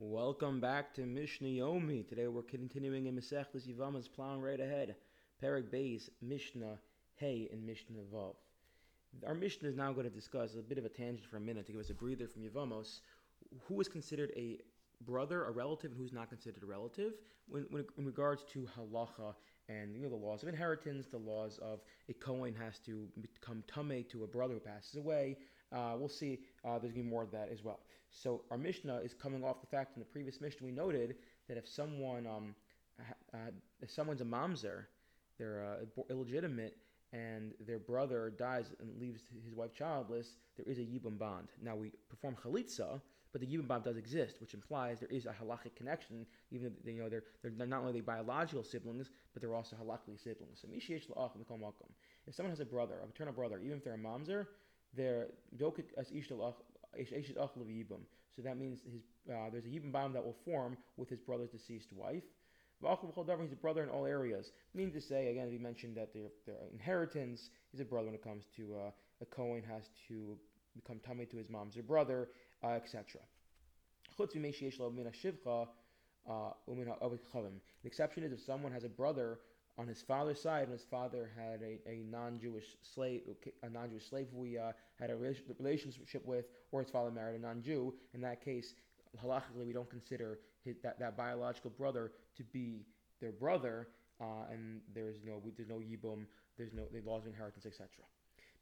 Welcome back to Mishnah Yomi. Today we're continuing in Masechtas Yevamos, plowing right ahead. Perek Beis, Mishnah Hey, and Mishnah Vav. Our Mishnah is now going to discuss a bit of a tangent for a minute to give us a breather from Yevamos. Who is considered a brother, a relative, and who's not considered a relative when, when, in regards to halacha and you know the laws of inheritance, the laws of a Kohen has to become tamei to a brother who passes away. Uh, we'll see. Uh, there's gonna be more of that as well. So our Mishnah is coming off the fact in the previous Mishnah we noted that if someone um, uh, if someone's a mamzer, they're uh, illegitimate, and their brother dies and leaves his wife childless, there is a yibum bond. Now we perform chalitza, but the yibum bond does exist, which implies there is a halachic connection. Even though you know they're, they're not only biological siblings, but they're also halachically siblings. So if someone has a brother, a paternal brother, even if they're a mamzer, they're so that means his uh, there's a yibum bond that will form with his brother's deceased wife. He's a brother in all areas. Meaning to say, again, we mentioned that their, their inheritance is a brother when it comes to uh, a Kohen has to become tamei to his mom's or brother, uh, etc. Uh, the exception is if someone has a brother on his father's side, his father had a, a non-Jewish slave, a non-Jewish slave he uh, had a relationship with, or his father married a non-Jew. In that case, halachically, we don't consider his, that, that biological brother to be their brother, uh, and there's no there's no yibum, there's no the laws of inheritance, etc.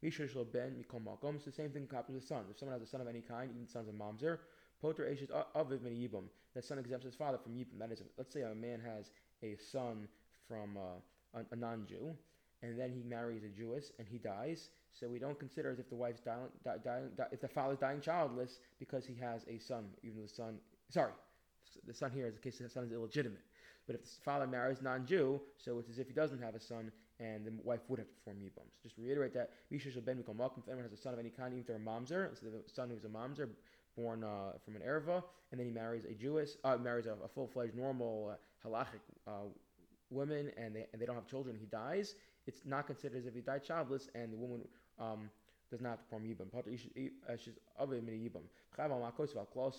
Misha ben mikol makom. It's the same thing happens with sons. If someone has a son of any kind, even sons of mamzer, poter eshes aviv min yibum. That son exempts his father from yibum. That is, let's say a man has a son from uh, a, non-Jew, and then he marries a Jewess and he dies. So we don't consider as if the wife's dying, die, die, die, if the father's dying childless because he has a son, even though the son, sorry, the son here is the case the son is illegitimate. But if the father marries non-Jew, so it's as if he doesn't have a son, and the wife would have to perform yibum. So just reiterate that, Misha shall ben If anyone has a son of any kind, even if they're a mamzer, of a son who's a mamzer, born uh, from an erva, and then he marries a Jewess, uh, marries a, a full-fledged normal uh, halachic uh, woman, and they and they don't have children, he dies. It's not considered as if he died childless, and the woman um, does not perform mini yibum.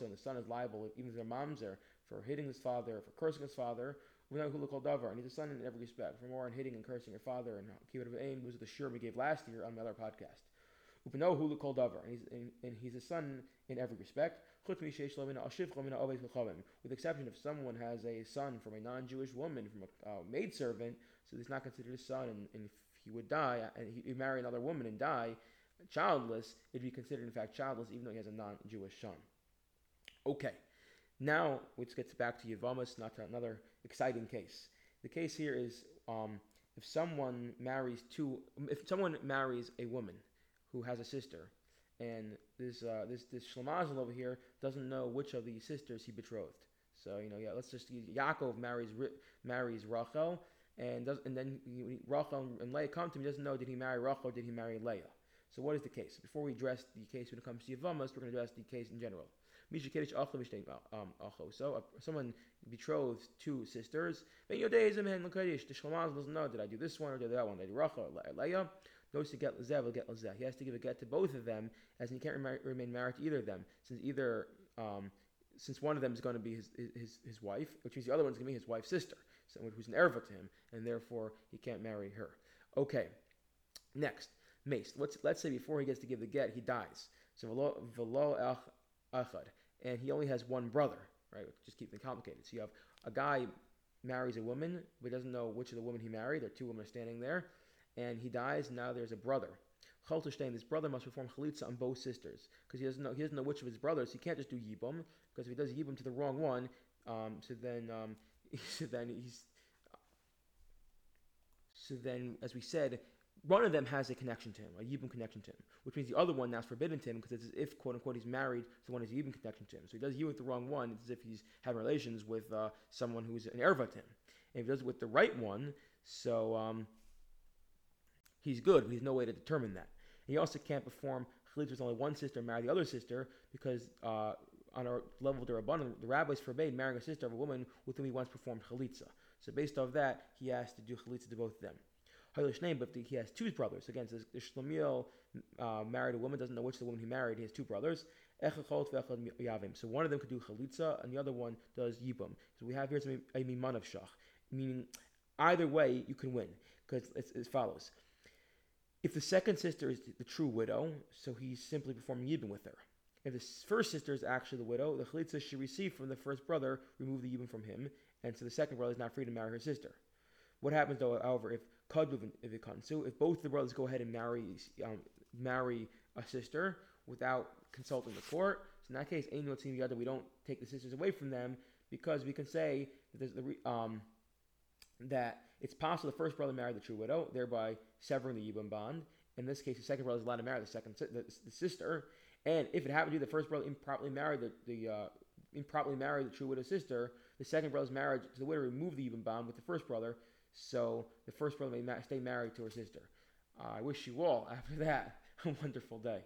And the son is liable, even if their mamzer, for hitting his father, for cursing his father. And he's a son in every respect. For more on hitting and cursing your father and kibbud av va'em was the sure we gave last year on my other podcast. And he's and, and he's a son in every respect. With exception if someone has a son from a non-Jewish woman, from a uh, maidservant, so he's not considered a son, and, and if he would die and he, marry another woman and die childless, it'd be considered in fact childless, even though he has a non-Jewish son. Okay. Now, which gets back to Yevamos, not to another exciting case. The case here is um, if someone marries two, if someone marries a woman who has a sister, and this uh, this this Shlemazel over here doesn't know which of these sisters he betrothed. So you know, yeah, let's just Yaakov marries marries Rachel, and does and then he, Rachel and Leah come to him. He doesn't know did he marry Rachel or did he marry Leah. So what is the case? Before we address the case when it comes to Yevamos, we're going to address the case in general. Um, so uh, someone betrothed two sisters. The Shlomo doesn't know, did I do this one or did that one? Did I do Rachel or Leah? Knows to get Lezeh will get Lezeh. He has to give a get to both of them, as he can't remain married to either of them, since either um, since one of them is going to be his, his, his wife, which means the other one's going to be his wife's sister, so, who's an erva to him, and therefore he can't marry her. Okay, next, meis. Let's, let's say before he gets to give the get, he dies. So velo El achad, and he only has one brother, right? Just keep them complicated. So you have a guy marries a woman, but doesn't know which of the women he married. There are two women standing there, and he dies. And now there's a brother. Chalterstein, this brother must perform chalitza on both sisters because he doesn't know he doesn't know which of his brothers. He can't just do yibum because if he does yibum to the wrong one, um, so then um, so then he's so then as we said, one of them has a connection to him, a Yibum connection to him, which means the other one now is forbidden to him because it's as if, quote unquote, he's married to one who's Yibum connection to him. So he does Yibum with the wrong one, it's as if he's having relations with uh, someone who's an Erva to him. And if he does it with the right one, so um, he's good, but there's no way to determine that. He also can't perform Chalitza with only one sister marry the other sister because uh, on our level of Rabbanan, the rabbis forbade marrying a sister of a woman with whom he once performed Chalitza. So based off that, he has to do Chalitza to both of them name, but he has two brothers. Again, says Shlomiel uh, married a woman, doesn't know which the woman he married. He has two brothers. So one of them could do chalitza, and the other one does yibum. So we have here a miman of shach, meaning either way you can win because it's as follows. If the second sister is the true widow, so he's simply performing yibum with her. If the first sister is actually the widow, the chalitza she received from the first brother remove the yibum from him, and so the second brother is not free to marry her sister. What happens though, however, if kadluv if it comes so if both the brothers go ahead and marry um, marry a sister without consulting the court, so in that case, we don't take the sisters away from them because we can say that, there's the, um, that it's possible the first brother married the true widow, thereby severing the yibum bond. In this case, the second brother is allowed to marry the second the, the sister, and if it happened to be the first brother improperly married the, the uh, improperly married the true widow's sister, the second brother's marriage to the widow removed the yibum bond with the first brother, so the first brother may ma- stay married to her sister. Uh, I wish you all, after that, a wonderful day.